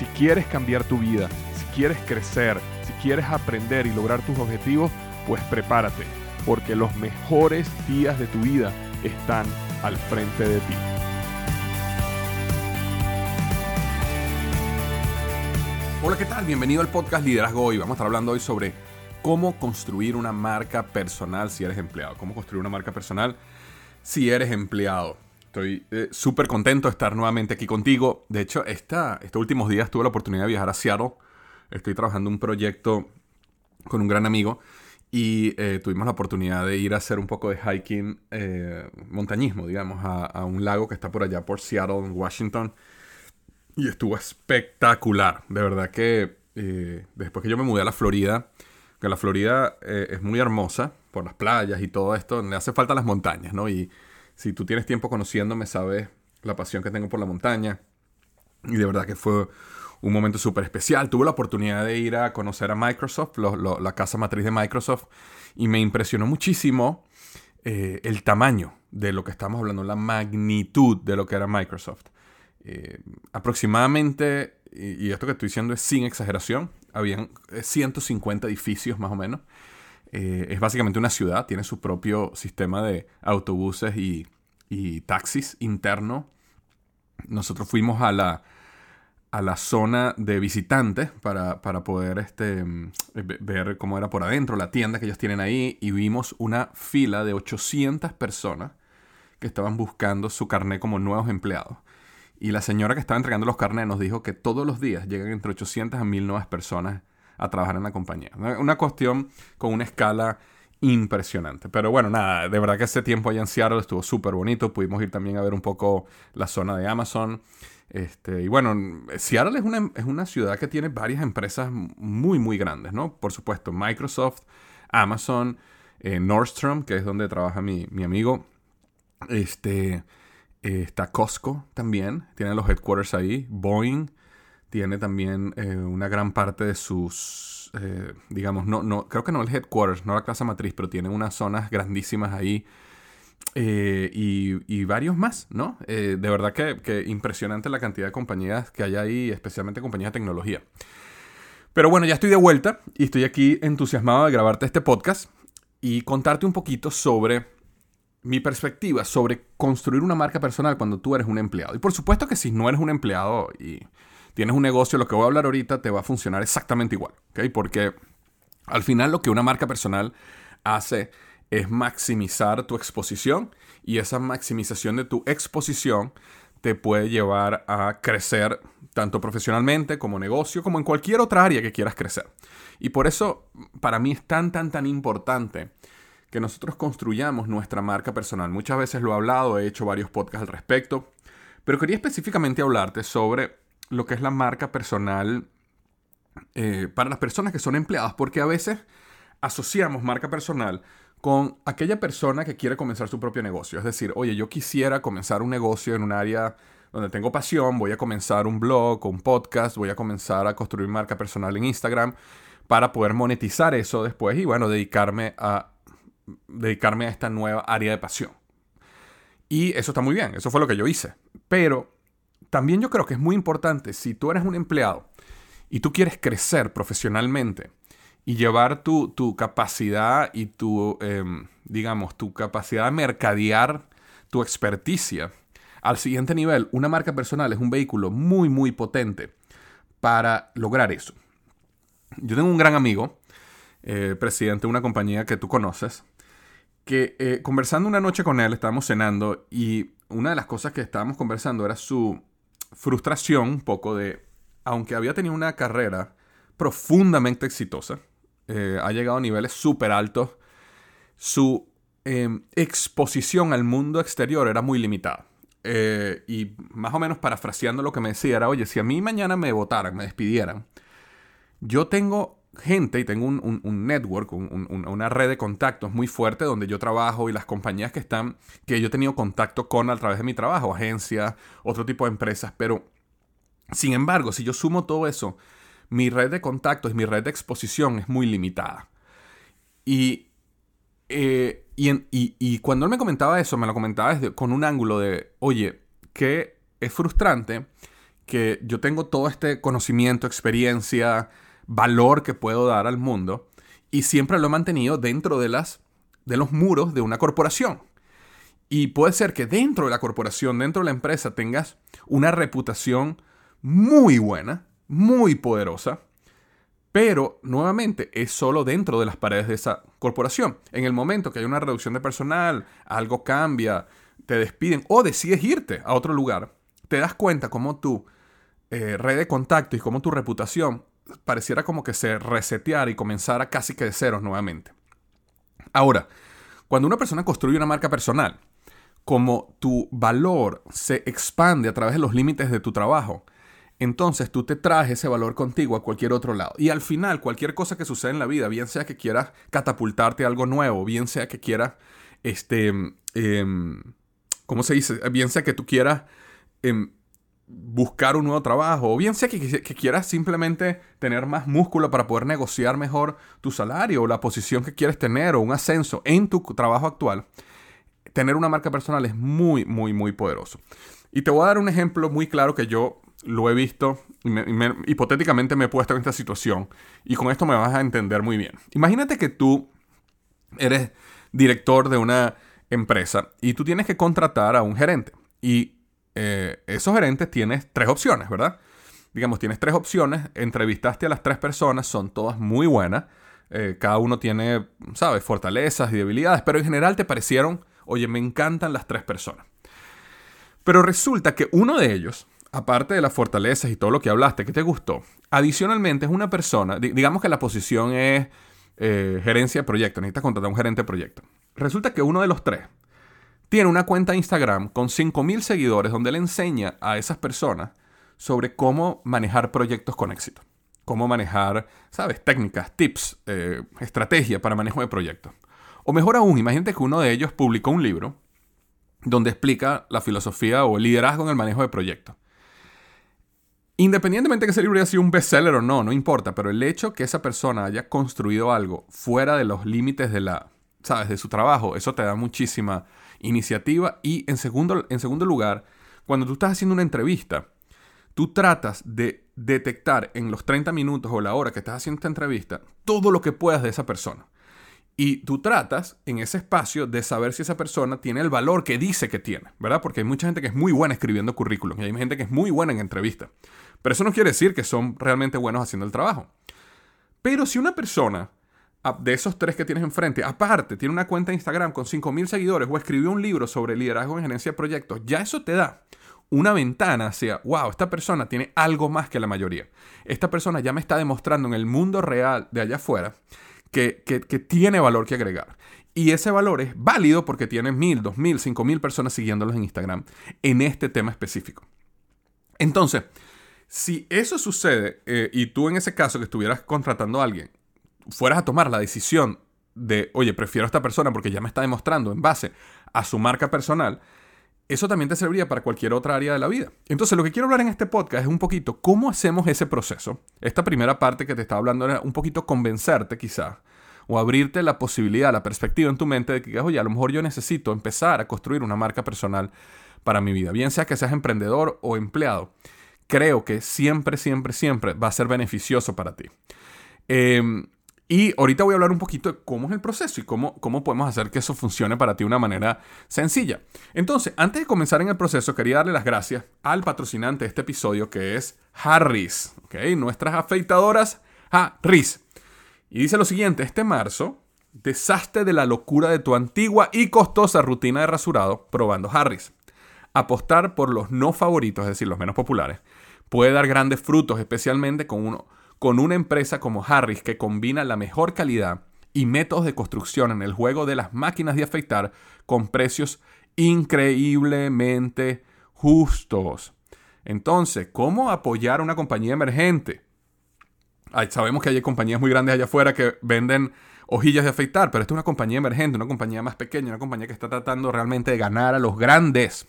Si quieres cambiar tu vida, si quieres crecer, si quieres aprender y lograr tus objetivos, pues prepárate, porque los mejores días de tu vida están al frente de ti. Hola, ¿qué tal? Bienvenido al podcast Liderazgo Hoy. Vamos a estar hablando hoy sobre cómo construir una marca personal si eres empleado. Cómo construir una marca personal si eres empleado. Estoy eh, súper contento de estar nuevamente aquí contigo. De hecho, esta, estos últimos días tuve la oportunidad de viajar a Seattle. Estoy trabajando un proyecto con un gran amigo y eh, tuvimos la oportunidad de ir a hacer un poco de hiking, eh, montañismo, digamos, a, a, un lago que está por allá por Seattle, en Washington. Y estuvo espectacular. De verdad que después que yo me mudé a la Florida, que la Florida es muy hermosa por las playas y todo esto, le hace falta las montañas, ¿no? Y si tú tienes tiempo conociéndome, sabes la pasión que tengo por la montaña. Y de verdad que fue un momento súper especial. Tuve la oportunidad de ir a conocer a Microsoft, la casa matriz de Microsoft, y me impresionó muchísimo eh, el tamaño de lo que estamos hablando, la magnitud de lo que era Microsoft. Eh, aproximadamente, y, esto que estoy diciendo es sin exageración, habían 150 edificios más o menos. Eh, es básicamente una ciudad, tiene su propio sistema de autobuses y, taxis interno. Nosotros fuimos a la, a la zona de visitantes para, poder este, ver cómo era por adentro, la tienda que ellos tienen ahí, y vimos una fila de 800 personas que estaban buscando su carnet como nuevos empleados. Y la señora que estaba entregando los carnets nos dijo que todos los días llegan entre 800 a 1000 nuevas personas a trabajar en la compañía. Una cuestión con una escala impresionante. Pero bueno, nada, de verdad que ese tiempo allá en Seattle estuvo súper bonito. Pudimos ir también a ver un poco la zona de Amazon. Este, y bueno, Seattle es una, es una ciudad que tiene varias empresas muy, muy grandes, ¿no? Por supuesto, Microsoft, Amazon, eh, Nordstrom, que es donde trabaja mi, amigo. Este, eh, está Costco también, tiene los headquarters ahí, Boeing tiene también eh, una gran parte de sus, eh, digamos, no, no, creo que no el headquarters, no la casa matriz, pero tiene unas zonas grandísimas ahí eh, y, varios más, ¿no? de verdad que, impresionante la cantidad de compañías que hay ahí, especialmente compañías de tecnología. Pero bueno, ya estoy de vuelta y estoy aquí entusiasmado de grabarte este podcast y contarte un poquito sobre mi perspectiva sobre construir una marca personal cuando tú eres un empleado. Y por supuesto que si no eres un empleado y tienes un negocio, lo que voy a hablar ahorita te va a funcionar exactamente igual. Porque al final lo que una marca personal hace es maximizar tu exposición y esa maximización de tu exposición te puede llevar a crecer tanto profesionalmente como negocio, como en cualquier otra área que quieras crecer. Y por eso para mí es tan, tan, tan importante que nosotros construyamos nuestra marca personal. Muchas veces lo he hablado, he hecho varios podcasts al respecto, pero quería específicamente hablarte sobre lo que es la marca personal eh, para las personas que son empleadas, porque a veces asociamos marca personal con aquella persona que quiere comenzar su propio negocio. Es decir, oye, yo quisiera comenzar un negocio en un área donde tengo pasión, voy a comenzar un blog un podcast, voy a comenzar a construir marca personal en Instagram para poder monetizar eso después y bueno, dedicarme a dedicarme a esta nueva área de pasión. Y eso está muy bien, eso fue lo que yo hice. Pero también yo creo que es muy importante, si tú eres un empleado y tú quieres crecer profesionalmente y llevar tu, capacidad y tu, em, digamos, tu capacidad de mercadear tu experticia al siguiente nivel, una marca personal es un vehículo muy, muy potente para lograr eso. Yo tengo un gran amigo, eh, presidente de una compañía que tú conoces, que eh, conversando una noche con él, estábamos cenando y una de las cosas que estábamos conversando era su, frustración un poco de, aunque había tenido una carrera profundamente exitosa, eh, ha llegado a niveles súper altos, su em, exposición al mundo exterior era muy limitada. eh, y más o menos parafraseando lo que me decía era, oye, si a mí mañana me votaran, me despidieran, yo tengo gente y tengo un, network, una red de contactos muy fuerte donde yo trabajo y las compañías que están, que yo he tenido contacto con a través de mi trabajo, agencias, otro tipo de empresas, pero sin embargo, si yo sumo todo eso, mi red de contactos, mi red de exposición es muy limitada. Y, eh, y, cuando él me comentaba eso, me lo comentaba desde, con un ángulo de, oye, que es frustrante que yo tengo todo este conocimiento, experiencia, valor que puedo dar al mundo y siempre lo he mantenido dentro de, las, de los muros de una corporación. Y puede ser que dentro de la corporación, dentro de la empresa, tengas una reputación muy buena, muy poderosa, pero nuevamente es solo dentro de las paredes de esa corporación. En el momento que hay una reducción de personal, algo cambia, te despiden o decides irte a otro lugar, te das cuenta cómo tu eh, red de contacto y cómo tu reputación pareciera como que se reseteara y comenzara casi que de ceros nuevamente. Ahora, cuando una persona construye una marca personal, como tu valor se expande a través de los límites de tu trabajo, entonces tú te traes ese valor contigo a cualquier otro lado. Y al final, cualquier cosa que suceda en la vida, bien sea que quieras catapultarte algo nuevo, bien sea que quieras, este, em, ¿cómo se dice? Bien sea que tú quieras em, buscar un nuevo trabajo, o bien sea que, quieras simplemente tener más músculo para poder negociar mejor tu salario o la posición que quieres tener o un ascenso en tu trabajo actual, tener una marca personal es muy, muy, muy poderoso. Y te voy a dar un ejemplo muy claro que yo lo he visto y, hipotéticamente me he puesto en esta situación y con esto me vas a entender muy bien. Imagínate que tú eres director de una empresa y tú tienes que contratar a un gerente y eh, esos gerentes tienes tres opciones, ¿verdad? Digamos, tienes tres opciones, entrevistaste a las tres personas, son todas muy buenas, eh, cada uno tiene, ¿sabes?, fortalezas y debilidades, pero en general te parecieron, oye, me encantan las tres personas. Pero resulta que uno de ellos, aparte de las fortalezas y todo lo que hablaste, que te gustó, adicionalmente es una persona, digamos que la posición es eh, gerencia de proyecto, necesitas contratar a un gerente de proyecto. Resulta que uno de los tres tiene una cuenta de Instagram con 5.000 seguidores donde le enseña a esas personas sobre cómo manejar proyectos con éxito. Cómo manejar, ¿sabes? Técnicas, tips, eh, estrategia para manejo de proyectos. O mejor aún, imagínate que uno de ellos publicó un libro donde explica la filosofía o el liderazgo en el manejo de proyectos. Independientemente de que ese libro haya sido un bestseller o no, no importa, pero el hecho que esa persona haya construido algo fuera de los límites de la, ¿sabes? de su trabajo, eso te da muchísima iniciativa y en segundo, en segundo lugar, cuando tú estás haciendo una entrevista, tú tratas de detectar en los 30 minutos o la hora que estás haciendo esta entrevista todo lo que puedas de esa persona. Y tú tratas en ese espacio de saber si esa persona tiene el valor que dice que tiene, ¿verdad? Porque hay mucha gente que es muy buena escribiendo currículum y hay gente que es muy buena en entrevista. Pero eso no quiere decir que son realmente buenos haciendo el trabajo. Pero si una persona de esos tres que tienes enfrente, aparte, tiene una cuenta de Instagram con 5.000 seguidores o escribió un libro sobre liderazgo en gerencia de proyectos, ya eso te da una ventana hacia, wow, esta persona tiene algo más que la mayoría. Esta persona ya me está demostrando en el mundo real de allá afuera que, tiene valor que agregar. Y ese valor es válido porque tiene mil, dos mil, cinco mil personas siguiéndolos en Instagram en este tema específico. Entonces, si eso sucede eh, y tú en ese caso que estuvieras contratando a alguien, fueras a tomar la decisión de, oye, prefiero a esta persona porque ya me está demostrando en base a su marca personal, eso también te serviría para cualquier otra área de la vida. Entonces, lo que quiero hablar en este podcast es un poquito cómo hacemos ese proceso. Esta primera parte que te estaba hablando era un poquito convencerte quizás, o abrirte la posibilidad, la perspectiva en tu mente de que, oye, a lo mejor yo necesito empezar a construir una marca personal para mi vida, bien sea que seas emprendedor o empleado. Creo que siempre, siempre, siempre va a ser beneficioso para ti. Eh, y ahorita voy a hablar un poquito de cómo es el proceso y cómo, cómo podemos hacer que eso funcione para ti de una manera sencilla. Entonces, antes de comenzar en el proceso, quería darle las gracias al patrocinante de este episodio que es Harris, ¿okay? nuestras afeitadoras Harris. Y dice lo siguiente, este marzo, deshazte de la locura de tu antigua y costosa rutina de rasurado probando Harris. Apostar por los no favoritos, es decir, los menos populares, puede dar grandes frutos, especialmente con uno con una empresa como Harris que combina la mejor calidad y métodos de construcción en el juego de las máquinas de afeitar con precios increíblemente justos. Entonces, ¿cómo apoyar a una compañía emergente? sabemos que hay compañías muy grandes allá afuera que venden hojillas de afeitar, pero esta es una compañía emergente, una compañía más pequeña, una compañía que está tratando realmente de ganar a los grandes.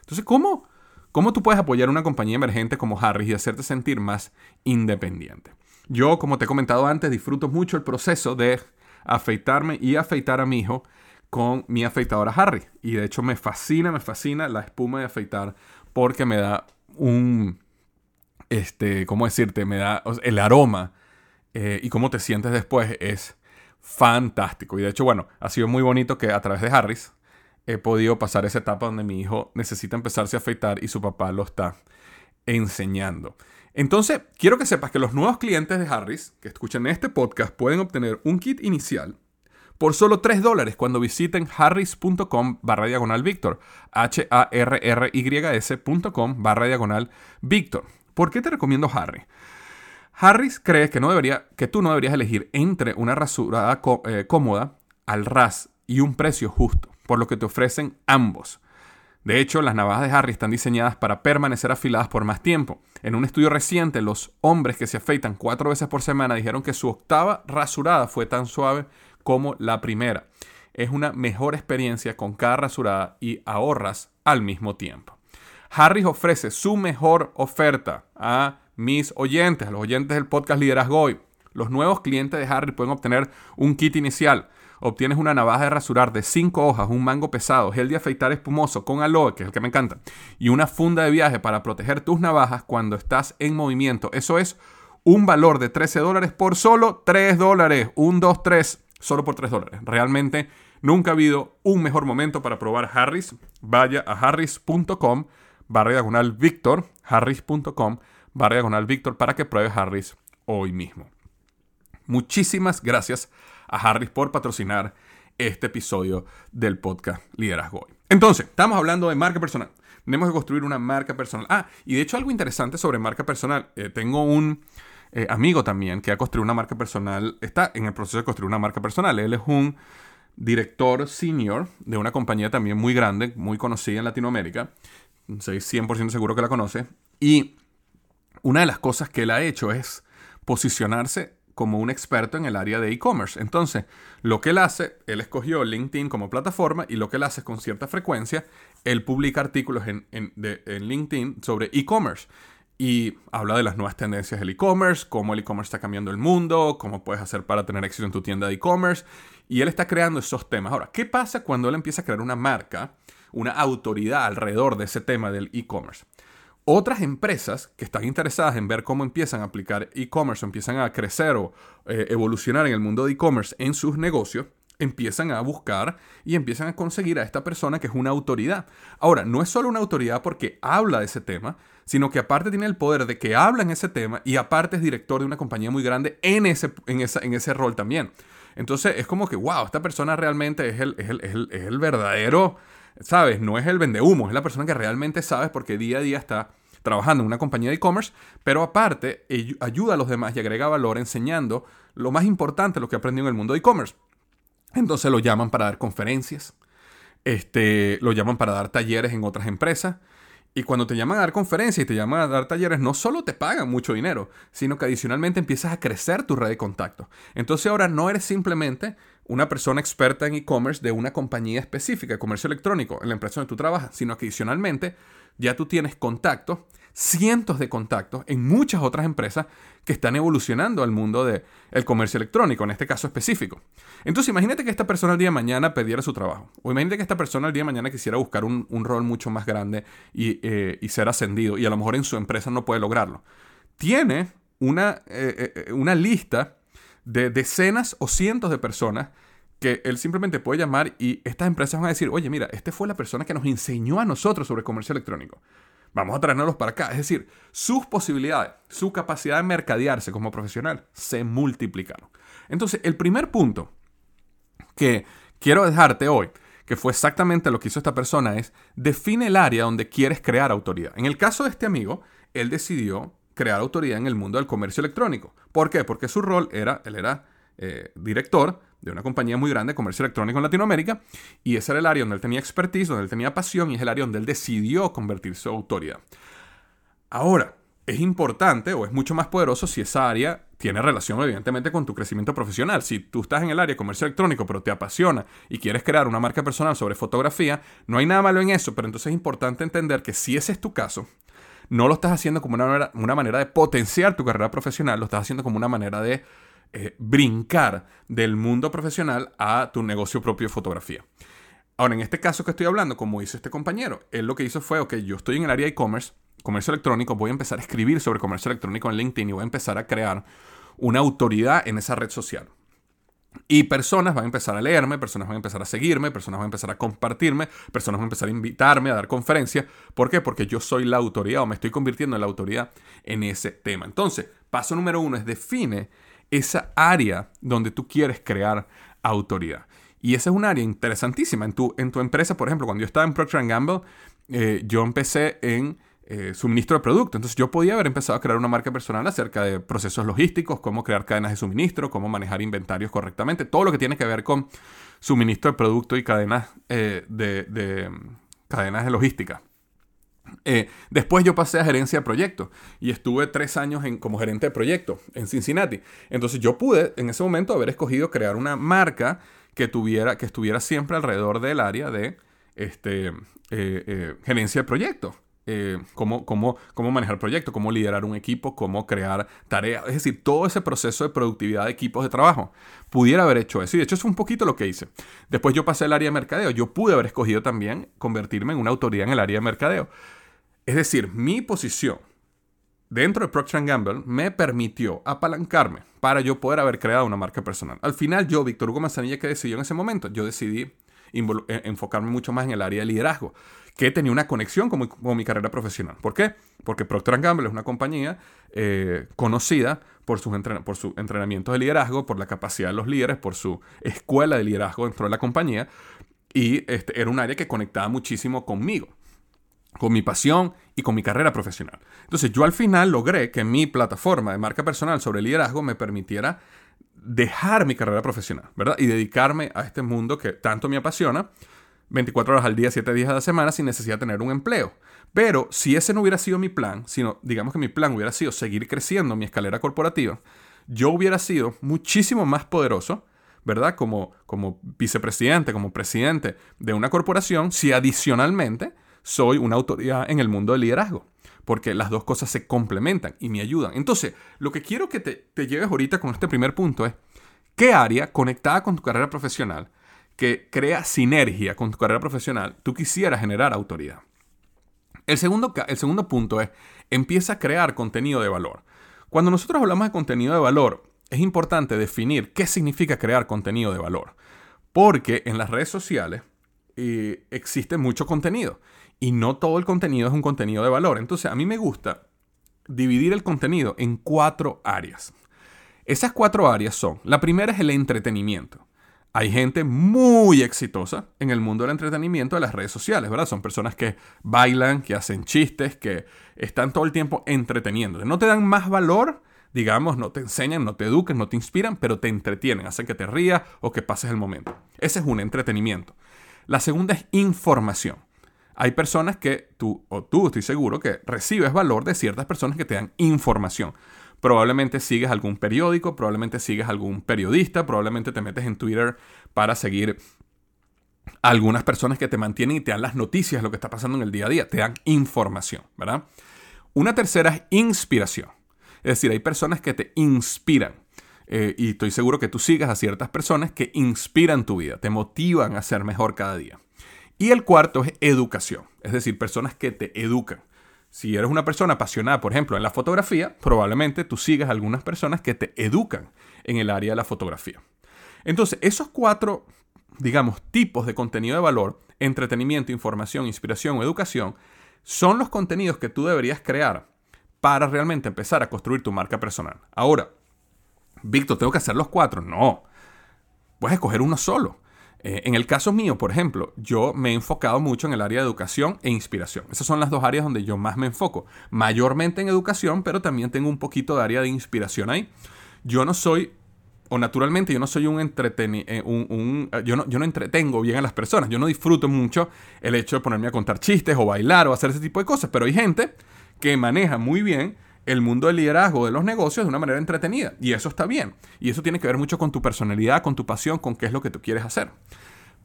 Entonces, ¿cómo, cómo tú puedes apoyar una compañía emergente como Harris y hacerte sentir más independiente? Yo, como te he comentado antes, disfruto mucho el proceso de afeitarme y afeitar a mi hijo con mi afeitadora Harry. Y de hecho me fascina, me fascina la espuma de afeitar porque me da un, este, ¿cómo decirte? Me da el aroma eh, y cómo te sientes después es fantástico. Y de hecho, bueno, ha sido muy bonito que a través de Harris he podido pasar esa etapa donde mi hijo necesita empezarse a afeitar y su papá lo está enseñando. Entonces, quiero que sepas que los nuevos clientes de Harris que escuchan este podcast pueden obtener un kit inicial por solo 3 dólares cuando visiten harris.com barra diagonal Víctor. H-A-R-R-Y-S.com barra diagonal Víctor. ¿Por qué te recomiendo Harry? Harris cree que, no debería, que tú no deberías elegir entre una rasurada eh, cómoda al ras y un precio justo, por lo que te ofrecen ambos. De hecho, las navajas de Harry están diseñadas para permanecer afiladas por más tiempo. En un estudio reciente, los hombres que se afeitan cuatro veces por semana dijeron que su octava rasurada fue tan suave como la primera. Es una mejor experiencia con cada rasurada y ahorras al mismo tiempo. Harris ofrece su mejor oferta a mis oyentes, a los oyentes del podcast Liderazgo Hoy. Los nuevos clientes de Harry pueden obtener un kit inicial. Obtienes una navaja de rasurar de 5 hojas, un mango pesado, gel de afeitar espumoso con aloe, que es el que me encanta, y una funda de viaje para proteger tus navajas cuando estás en movimiento. Eso es un valor de 13 dólares por solo 3 dólares. Un, 2, 3, solo por 3 dólares. Realmente nunca ha habido un mejor momento para probar Harris. Vaya a harris.com barra diagonal Víctor, harris.com, barra diagonal Víctor, para que pruebes Harris hoy mismo. Muchísimas gracias a Harris por patrocinar este episodio del podcast Liderazgo Hoy. Entonces, estamos hablando de marca personal. Tenemos que construir una marca personal. Ah, y de hecho algo interesante sobre marca personal. Eh, tengo un eh, amigo también que ha construido una marca personal, está en el proceso de construir una marca personal. Él es un director senior de una compañía también muy grande, muy conocida en Latinoamérica, soy 100% seguro que la conoce. Y una de las cosas que él ha hecho es posicionarse como un experto en el área de e-commerce. Entonces, lo que él hace, él escogió LinkedIn como plataforma y lo que él hace es con cierta frecuencia, él publica artículos en, en LinkedIn sobre e-commerce y habla de las nuevas tendencias del e-commerce, cómo el e-commerce está cambiando el mundo, cómo puedes hacer para tener éxito en tu tienda de e-commerce. Y él está creando esos temas. Ahora, ¿qué pasa cuando él empieza a crear una marca? una autoridad alrededor de ese tema del e-commerce. Otras empresas que están interesadas en ver cómo empiezan a aplicar e-commerce o empiezan a crecer o eh, evolucionar en el mundo de e-commerce en sus negocios, empiezan a buscar y empiezan a conseguir a esta persona que es una autoridad. Ahora, no es solo una autoridad porque habla de ese tema, sino que aparte tiene el poder de que habla en ese tema y aparte es director de una compañía muy grande en ese, en en ese rol también. Entonces es como que, wow, esta persona realmente es el, es el, es el verdadero ¿sabes? No es el vende humo, es la persona que realmente sabes porque día a día está trabajando en una compañía de e-commerce, pero aparte ayuda a los demás y agrega valor enseñando lo más importante, lo que aprendió en el mundo de e-commerce. Entonces lo llaman para dar conferencias, este, lo llaman para dar talleres en otras empresas. Y cuando te llaman a dar conferencias y te llaman a dar talleres, no solo te pagan mucho dinero, sino que adicionalmente empiezas a crecer tu red de contactos. Entonces ahora no eres simplemente una persona experta en e-commerce de una compañía específica, comercio electrónico, en la empresa donde tú trabajas, sino que adicionalmente ya tú tienes contactos, cientos de contactos en muchas otras empresas que están evolucionando al mundo del comercio electrónico, en este caso específico. Entonces imagínate que esta persona el día de mañana perdiera su trabajo, o imagínate que esta persona el día de mañana quisiera buscar un, rol mucho más grande eh, y, ser ascendido, y a lo mejor en su empresa no puede lograrlo. Tiene una, eh, eh, una lista de decenas o cientos de personas que él simplemente puede llamar y estas empresas van a decir, oye, mira, este fue la persona que nos enseñó a nosotros sobre comercio electrónico. Vamos a traernos para acá. Es decir, sus posibilidades, su capacidad de mercadearse como profesional se multiplicaron. Entonces, el primer punto que quiero dejarte hoy, que fue exactamente lo que hizo esta persona, es define el área donde quieres crear autoridad. En el caso de este amigo, él decidió crear autoridad en el mundo del comercio electrónico. ¿Por qué? Porque su rol era, él era eh, director de una compañía muy grande de comercio electrónico en Latinoamérica, y ese era el área donde él tenía expertise, donde él tenía pasión, y es el área donde él decidió convertir su autoridad. Ahora, es importante o es mucho más poderoso si esa área tiene relación evidentemente con tu crecimiento profesional. Si tú estás en el área de comercio electrónico pero te apasiona y quieres crear una marca personal sobre fotografía, no hay nada malo en eso, pero entonces es importante entender que si ese es tu caso, no lo estás haciendo como una manera, una manera de potenciar tu carrera profesional, lo estás haciendo como una manera de eh, brincar del mundo profesional a tu negocio propio de fotografía. Ahora, en este caso que estoy hablando, como hizo este compañero, él lo que hizo fue, ok, yo estoy en el área e-commerce, comercio electrónico, voy a empezar a escribir sobre comercio electrónico en LinkedIn y voy a empezar a crear una autoridad en esa red social. Y personas van a empezar a leerme, personas van a empezar a seguirme, personas van a empezar a compartirme, personas van a empezar a invitarme a dar conferencias. ¿Por qué? Porque yo soy la autoridad o me estoy convirtiendo en la autoridad en ese tema. Entonces, paso número uno es define esa área donde tú quieres crear autoridad. Y esa es un área interesantísima. En tu, en tu empresa, por ejemplo, cuando yo estaba en Procter Gamble, eh, yo empecé en eh, suministro de producto. Entonces yo podía haber empezado a crear una marca personal acerca de procesos logísticos, cómo crear cadenas de suministro, cómo manejar inventarios correctamente, todo lo que tiene que ver con suministro de producto y cadenas eh, de, cadenas de logística. Después yo pasé a gerencia de proyectos y estuve tres años en, como gerente de proyectos en Cincinnati. Entonces yo pude en ese momento haber escogido crear una marca que tuviera, que estuviera siempre alrededor del área de este, eh, eh, gerencia de proyectos. Eh, cómo, cómo, cómo, manejar proyectos, cómo liderar un equipo, cómo crear tareas, es decir, todo ese proceso de productividad de equipos de trabajo. Pudiera haber hecho eso y de hecho fue un poquito lo que hice. Después yo pasé al área de mercadeo, yo pude haber escogido también convertirme en una autoridad en el área de mercadeo. Es decir, mi posición dentro de Procter Gamble me permitió apalancarme para yo poder haber creado una marca personal. Al final yo, Víctor Hugo Manzanilla, que decidió en ese momento? Yo decidí eh, enfocarme mucho más en el área de liderazgo, que tenía una conexión con mi, carrera profesional. ¿Por qué? Porque Procter Gamble es una compañía eh, conocida por sus, por entrenamientos de liderazgo, por la capacidad de los líderes, por su escuela de liderazgo dentro de la compañía, y este, era un área que conectaba muchísimo conmigo con mi pasión y con mi carrera profesional. Entonces yo al final logré que mi plataforma de marca personal sobre liderazgo me permitiera dejar mi carrera profesional, ¿verdad? Y dedicarme a este mundo que tanto me apasiona, 24 horas al día, 7 días a la semana, sin necesidad de tener un empleo. Pero si ese no hubiera sido mi plan, sino digamos que mi plan hubiera sido seguir creciendo mi escalera corporativa, yo hubiera sido muchísimo más poderoso, ¿verdad? Como, como vicepresidente, como presidente de una corporación, si adicionalmente soy una autoridad en el mundo del liderazgo. Porque las dos cosas se complementan y me ayudan. Entonces, lo que quiero que te, lleves ahorita con este primer punto es, ¿qué área conectada con tu carrera profesional, que crea sinergia con tu carrera profesional, tú quisieras generar autoridad? El segundo, el segundo punto es, empieza a crear contenido de valor. Cuando nosotros hablamos de contenido de valor, es importante definir qué significa crear contenido de valor. Porque en las redes sociales eh, existe mucho contenido y no todo el contenido es un contenido de valor. Entonces a mí me gusta dividir el contenido en cuatro áreas. Esas cuatro áreas son, la primera es el entretenimiento. Hay gente muy exitosa en el mundo del entretenimiento de las redes sociales, ¿verdad? Son personas que bailan, que hacen chistes, que están todo el tiempo entreteniendo. No te dan más valor, digamos, no te enseñan, no te educan, no te inspiran, pero te entretienen, hacen que te rías o que pases el momento. Ese es un entretenimiento. La segunda es información hay personas que tú, o tú estoy seguro, que recibes valor de ciertas personas que te dan información. Probablemente sigues algún periódico, probablemente sigues algún periodista, probablemente te metes en Twitter para seguir algunas personas que te mantienen y te dan las noticias de lo que está pasando en el día a día, te dan información, ¿verdad? Una tercera es inspiración. Es decir, hay personas que te inspiran. Eh, y estoy seguro que tú sigas a ciertas personas que inspiran tu vida, te motivan a ser mejor cada día. Y el cuarto es educación, es decir, personas que te educan. Si eres una persona apasionada, por ejemplo, en la fotografía, probablemente tú sigas algunas personas que te educan en el área de la fotografía. Entonces, esos cuatro, digamos, tipos de contenido de valor, entretenimiento, información, inspiración o educación, son los contenidos que tú deberías crear para realmente empezar a construir tu marca personal. Ahora, Víctor, ¿tengo que hacer los cuatro? No. Puedes escoger uno solo. Eh, en el caso mío, por ejemplo, yo me he enfocado mucho en el área de educación e inspiración. Esas son las dos áreas donde yo más me enfoco. Mayormente en educación, pero también tengo un poquito de área de inspiración ahí. Yo no soy o naturalmente yo no soy un entreteni eh, un, eh, yo, no, yo no entretengo bien a las personas, yo no disfruto mucho el hecho de ponerme a contar chistes o bailar o hacer ese tipo de cosas, pero hay gente que maneja muy bien el mundo del liderazgo de los negocios de una manera entretenida y eso está bien y eso tiene que ver mucho con tu personalidad, con tu pasión, con qué es lo que tú quieres hacer.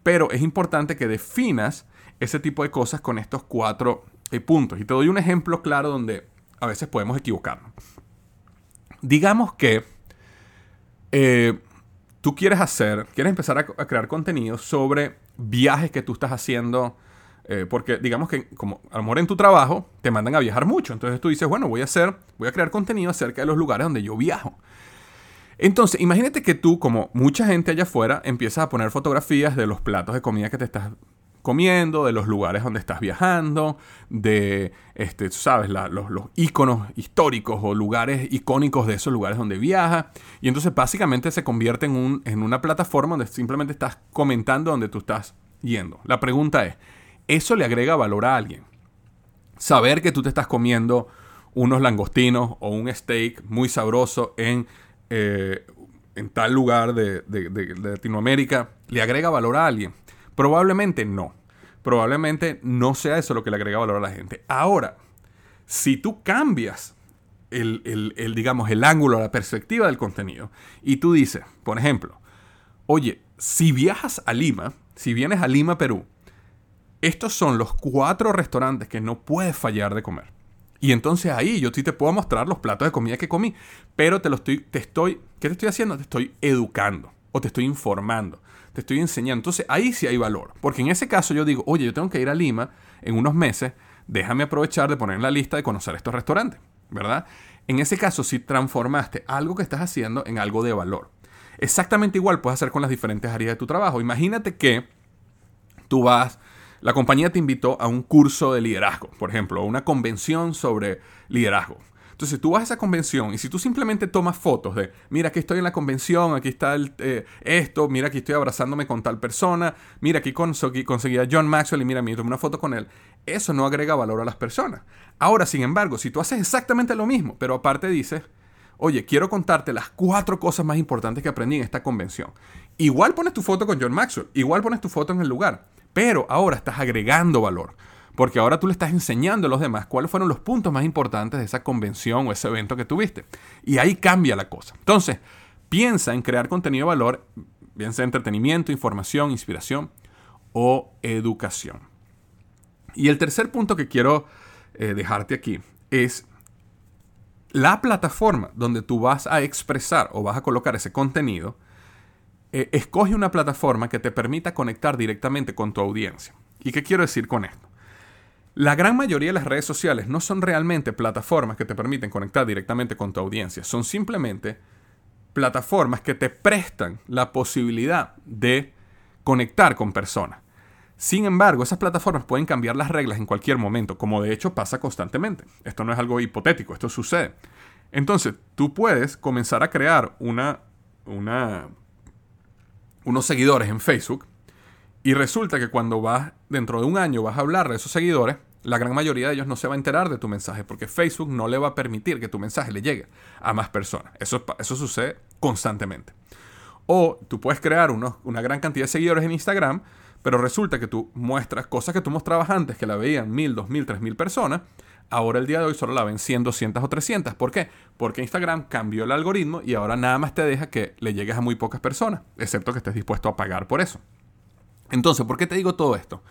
Pero es importante que definas ese tipo de cosas con estos cuatro eh, puntos y te doy un ejemplo claro donde a veces podemos equivocarnos. Digamos que eh, tú quieres hacer, quieres empezar a, crear contenido sobre viajes que tú estás haciendo. Eh, porque digamos que como a lo mejor en tu trabajo te mandan a viajar mucho. Entonces tú dices, bueno, voy a hacer, voy a crear contenido acerca de los lugares donde yo viajo. Entonces, imagínate que tú, como mucha gente allá afuera, empiezas a poner fotografías de los platos de comida que te estás comiendo, de los lugares donde estás viajando, de, este, sabes, los, los históricos o lugares icónicos de esos lugares donde viajas. Y entonces básicamente se convierte en, un, en una plataforma donde simplemente estás comentando donde tú estás yendo. La pregunta es, ¿eso le agrega valor a alguien? Saber que tú te estás comiendo unos langostinos o un steak muy sabroso en, eh, en tal lugar de Latinoamérica, ¿le agrega valor a alguien? Probablemente no. Probablemente no sea eso lo que le agrega valor a la gente. Ahora, si tú cambias el, digamos, el ángulo, la perspectiva del contenido, y tú dices, por ejemplo, oye, si viajas a Lima, si vienes a Lima, Perú, estos son los cuatro restaurantes que no puedes fallar de comer. Y entonces ahí yo sí te puedo mostrar los platos de comida que comí, pero te lo estoy, te estoy, ¿qué te estoy haciendo? Te estoy educando o te estoy informando te estoy enseñando. Entonces ahí sí hay valor. Porque en ese caso yo digo, oye, yo tengo que ir a Lima en unos meses, déjame aprovechar de poner en la lista de conocer estos restaurantes, ¿verdad? En ese caso, si transformaste algo que estás haciendo en algo de valor. Exactamente igual puedes hacer con las diferentes áreas de tu trabajo. Imagínate que tú vas, la compañía te invitó a un curso de liderazgo, por ejemplo, a una convención sobre liderazgo. Entonces tú vas a esa convención y si tú simplemente tomas fotos de, mira, aquí estoy en la convención, aquí está el, eh, esto, mira, aquí estoy abrazándome con tal persona, mira, aquí conseguí, conseguí a John Maxwell y mira, me tomé una foto con él, eso no agrega valor a las personas. Ahora, sin embargo, si tú haces exactamente lo mismo, pero aparte dices, oye, quiero contarte las cuatro cosas más importantes que aprendí en esta convención. Igual pones tu foto con John Maxwell, igual pones tu foto en el lugar, pero ahora estás agregando valor. Porque ahora tú le estás enseñando a los demás cuáles fueron los puntos más importantes de esa convención o ese evento que tuviste. Y ahí cambia la cosa. Entonces, piensa en crear contenido de valor, bien sea entretenimiento, información, inspiración o educación. Y el tercer punto que quiero eh, dejarte aquí es la plataforma donde tú vas a expresar o vas a colocar ese contenido. Eh, escoge una plataforma que te permita conectar directamente con tu audiencia. ¿Y qué quiero decir con esto? La gran mayoría de las redes sociales no son realmente plataformas que te permiten conectar directamente con tu audiencia, son simplemente plataformas que te prestan la posibilidad de conectar con personas. Sin embargo, esas plataformas pueden cambiar las reglas en cualquier momento, como de hecho pasa constantemente. Esto no es algo hipotético, esto sucede. Entonces, tú puedes comenzar a crear una, una, unos seguidores en Facebook y resulta que cuando vas, dentro de un año, vas a hablar de esos seguidores, la gran mayoría de ellos no se va a enterar de tu mensaje porque Facebook no le va a permitir que tu mensaje le llegue a más personas. Eso, eso sucede constantemente. O tú puedes crear una gran cantidad de seguidores en Instagram, pero resulta que tú muestras cosas que tú mostrabas antes que la veían mil, dos mil, tres mil personas. Ahora el día de hoy solo la ven 100, 200 o 300. ¿Por qué? Porque Instagram cambió el algoritmo y ahora nada más te deja que le llegues a muy pocas personas, excepto que estés dispuesto a pagar por eso. Entonces, ¿por qué te digo todo esto?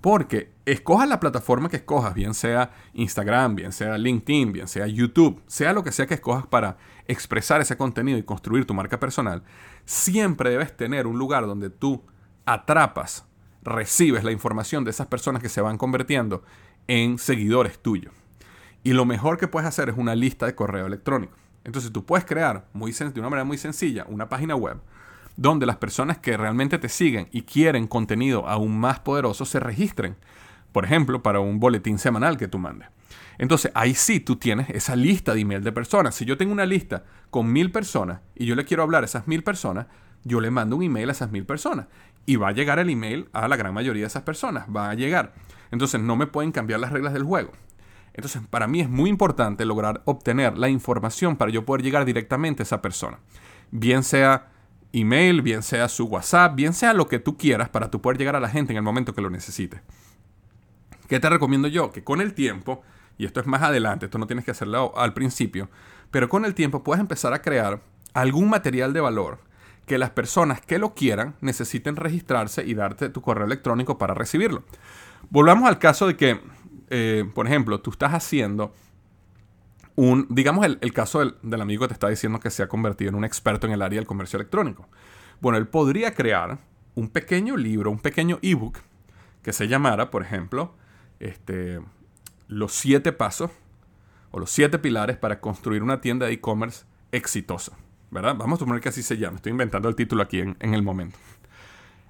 Porque escojas la plataforma que escojas, bien sea Instagram, bien sea LinkedIn, bien sea YouTube, sea lo que sea que escojas para expresar ese contenido y construir tu marca personal, siempre debes tener un lugar donde tú atrapas, recibes la información de esas personas que se van convirtiendo en seguidores tuyos. Y lo mejor que puedes hacer es una lista de correo electrónico. Entonces tú puedes crear muy, de una manera muy sencilla una página web donde las personas que realmente te siguen y quieren contenido aún más poderoso se registren. Por ejemplo, para un boletín semanal que tú mandes. Entonces, ahí sí tú tienes esa lista de email de personas. Si yo tengo una lista con mil personas y yo le quiero hablar a esas mil personas, yo le mando un email a esas mil personas. Y va a llegar el email a la gran mayoría de esas personas. Va a llegar. Entonces, no me pueden cambiar las reglas del juego. Entonces, para mí es muy importante lograr obtener la información para yo poder llegar directamente a esa persona. bien sea email, bien sea su WhatsApp, bien sea lo que tú quieras para tú poder llegar a la gente en el momento que lo necesites. ¿Qué te recomiendo yo? Que con el tiempo, y esto es más adelante, esto no tienes que hacerlo al principio, pero con el tiempo puedes empezar a crear algún material de valor que las personas que lo quieran necesiten registrarse y darte tu correo electrónico para recibirlo. Volvamos al caso de que, eh, por ejemplo, tú estás haciendo un, digamos el, caso del, del, amigo que te está diciendo que se ha convertido en un experto en el área del comercio electrónico. Bueno, él podría crear un pequeño libro, un pequeño ebook que se llamara, por ejemplo, este, los siete pasos o los siete pilares para construir una tienda de e-commerce exitosa. ¿Verdad? Vamos a suponer que así se llama. Estoy inventando el título aquí en, en el momento.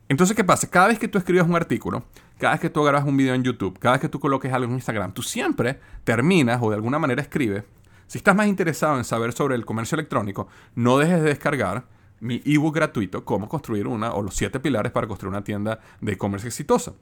Entonces, ¿qué pasa? Cada vez que tú escribes un artículo, cada vez que tú grabas un video en YouTube, cada vez que tú coloques algo en Instagram, tú siempre terminas o de alguna manera escribes. Si estás más interesado en saber sobre el comercio electrónico, no dejes de descargar mi ebook gratuito, Cómo construir una o los siete pilares para construir una tienda de e-commerce exitosa.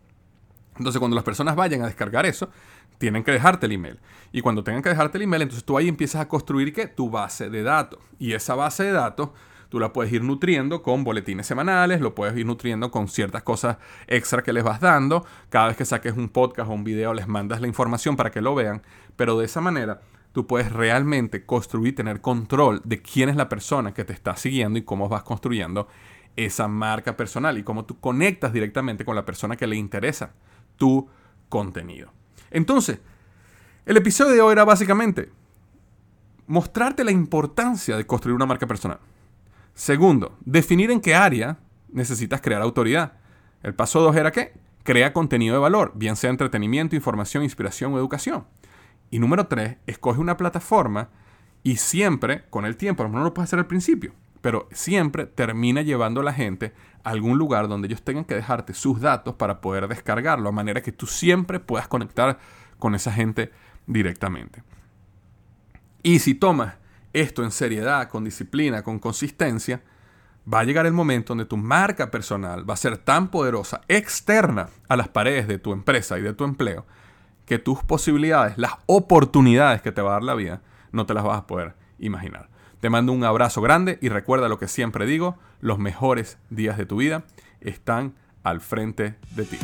Entonces, cuando las personas vayan a descargar eso, tienen que dejarte el email. Y cuando tengan que dejarte el email, entonces tú ahí empiezas a construir ¿qué? tu base de datos. Y esa base de datos tú la puedes ir nutriendo con boletines semanales, lo puedes ir nutriendo con ciertas cosas extra que les vas dando. Cada vez que saques un podcast o un video, les mandas la información para que lo vean. Pero de esa manera, tú puedes realmente construir, tener control de quién es la persona que te está siguiendo y cómo vas construyendo esa marca personal y cómo tú conectas directamente con la persona que le interesa tu contenido. Entonces, el episodio de hoy era básicamente mostrarte la importancia de construir una marca personal. Segundo, definir en qué área necesitas crear autoridad. El paso dos era qué? Crea contenido de valor, bien sea entretenimiento, información, inspiración o educación. Y número tres, escoge una plataforma y siempre, con el tiempo, no lo puedes hacer al principio, pero siempre termina llevando a la gente a algún lugar donde ellos tengan que dejarte sus datos para poder descargarlo, a manera que tú siempre puedas conectar con esa gente directamente. Y si tomas esto en seriedad, con disciplina, con consistencia, va a llegar el momento donde tu marca personal va a ser tan poderosa, externa a las paredes de tu empresa y de tu empleo, que tus posibilidades, las oportunidades que te va a dar la vida, no te las vas a poder imaginar. Te mando un abrazo grande y recuerda lo que siempre digo, los mejores días de tu vida están al frente de ti.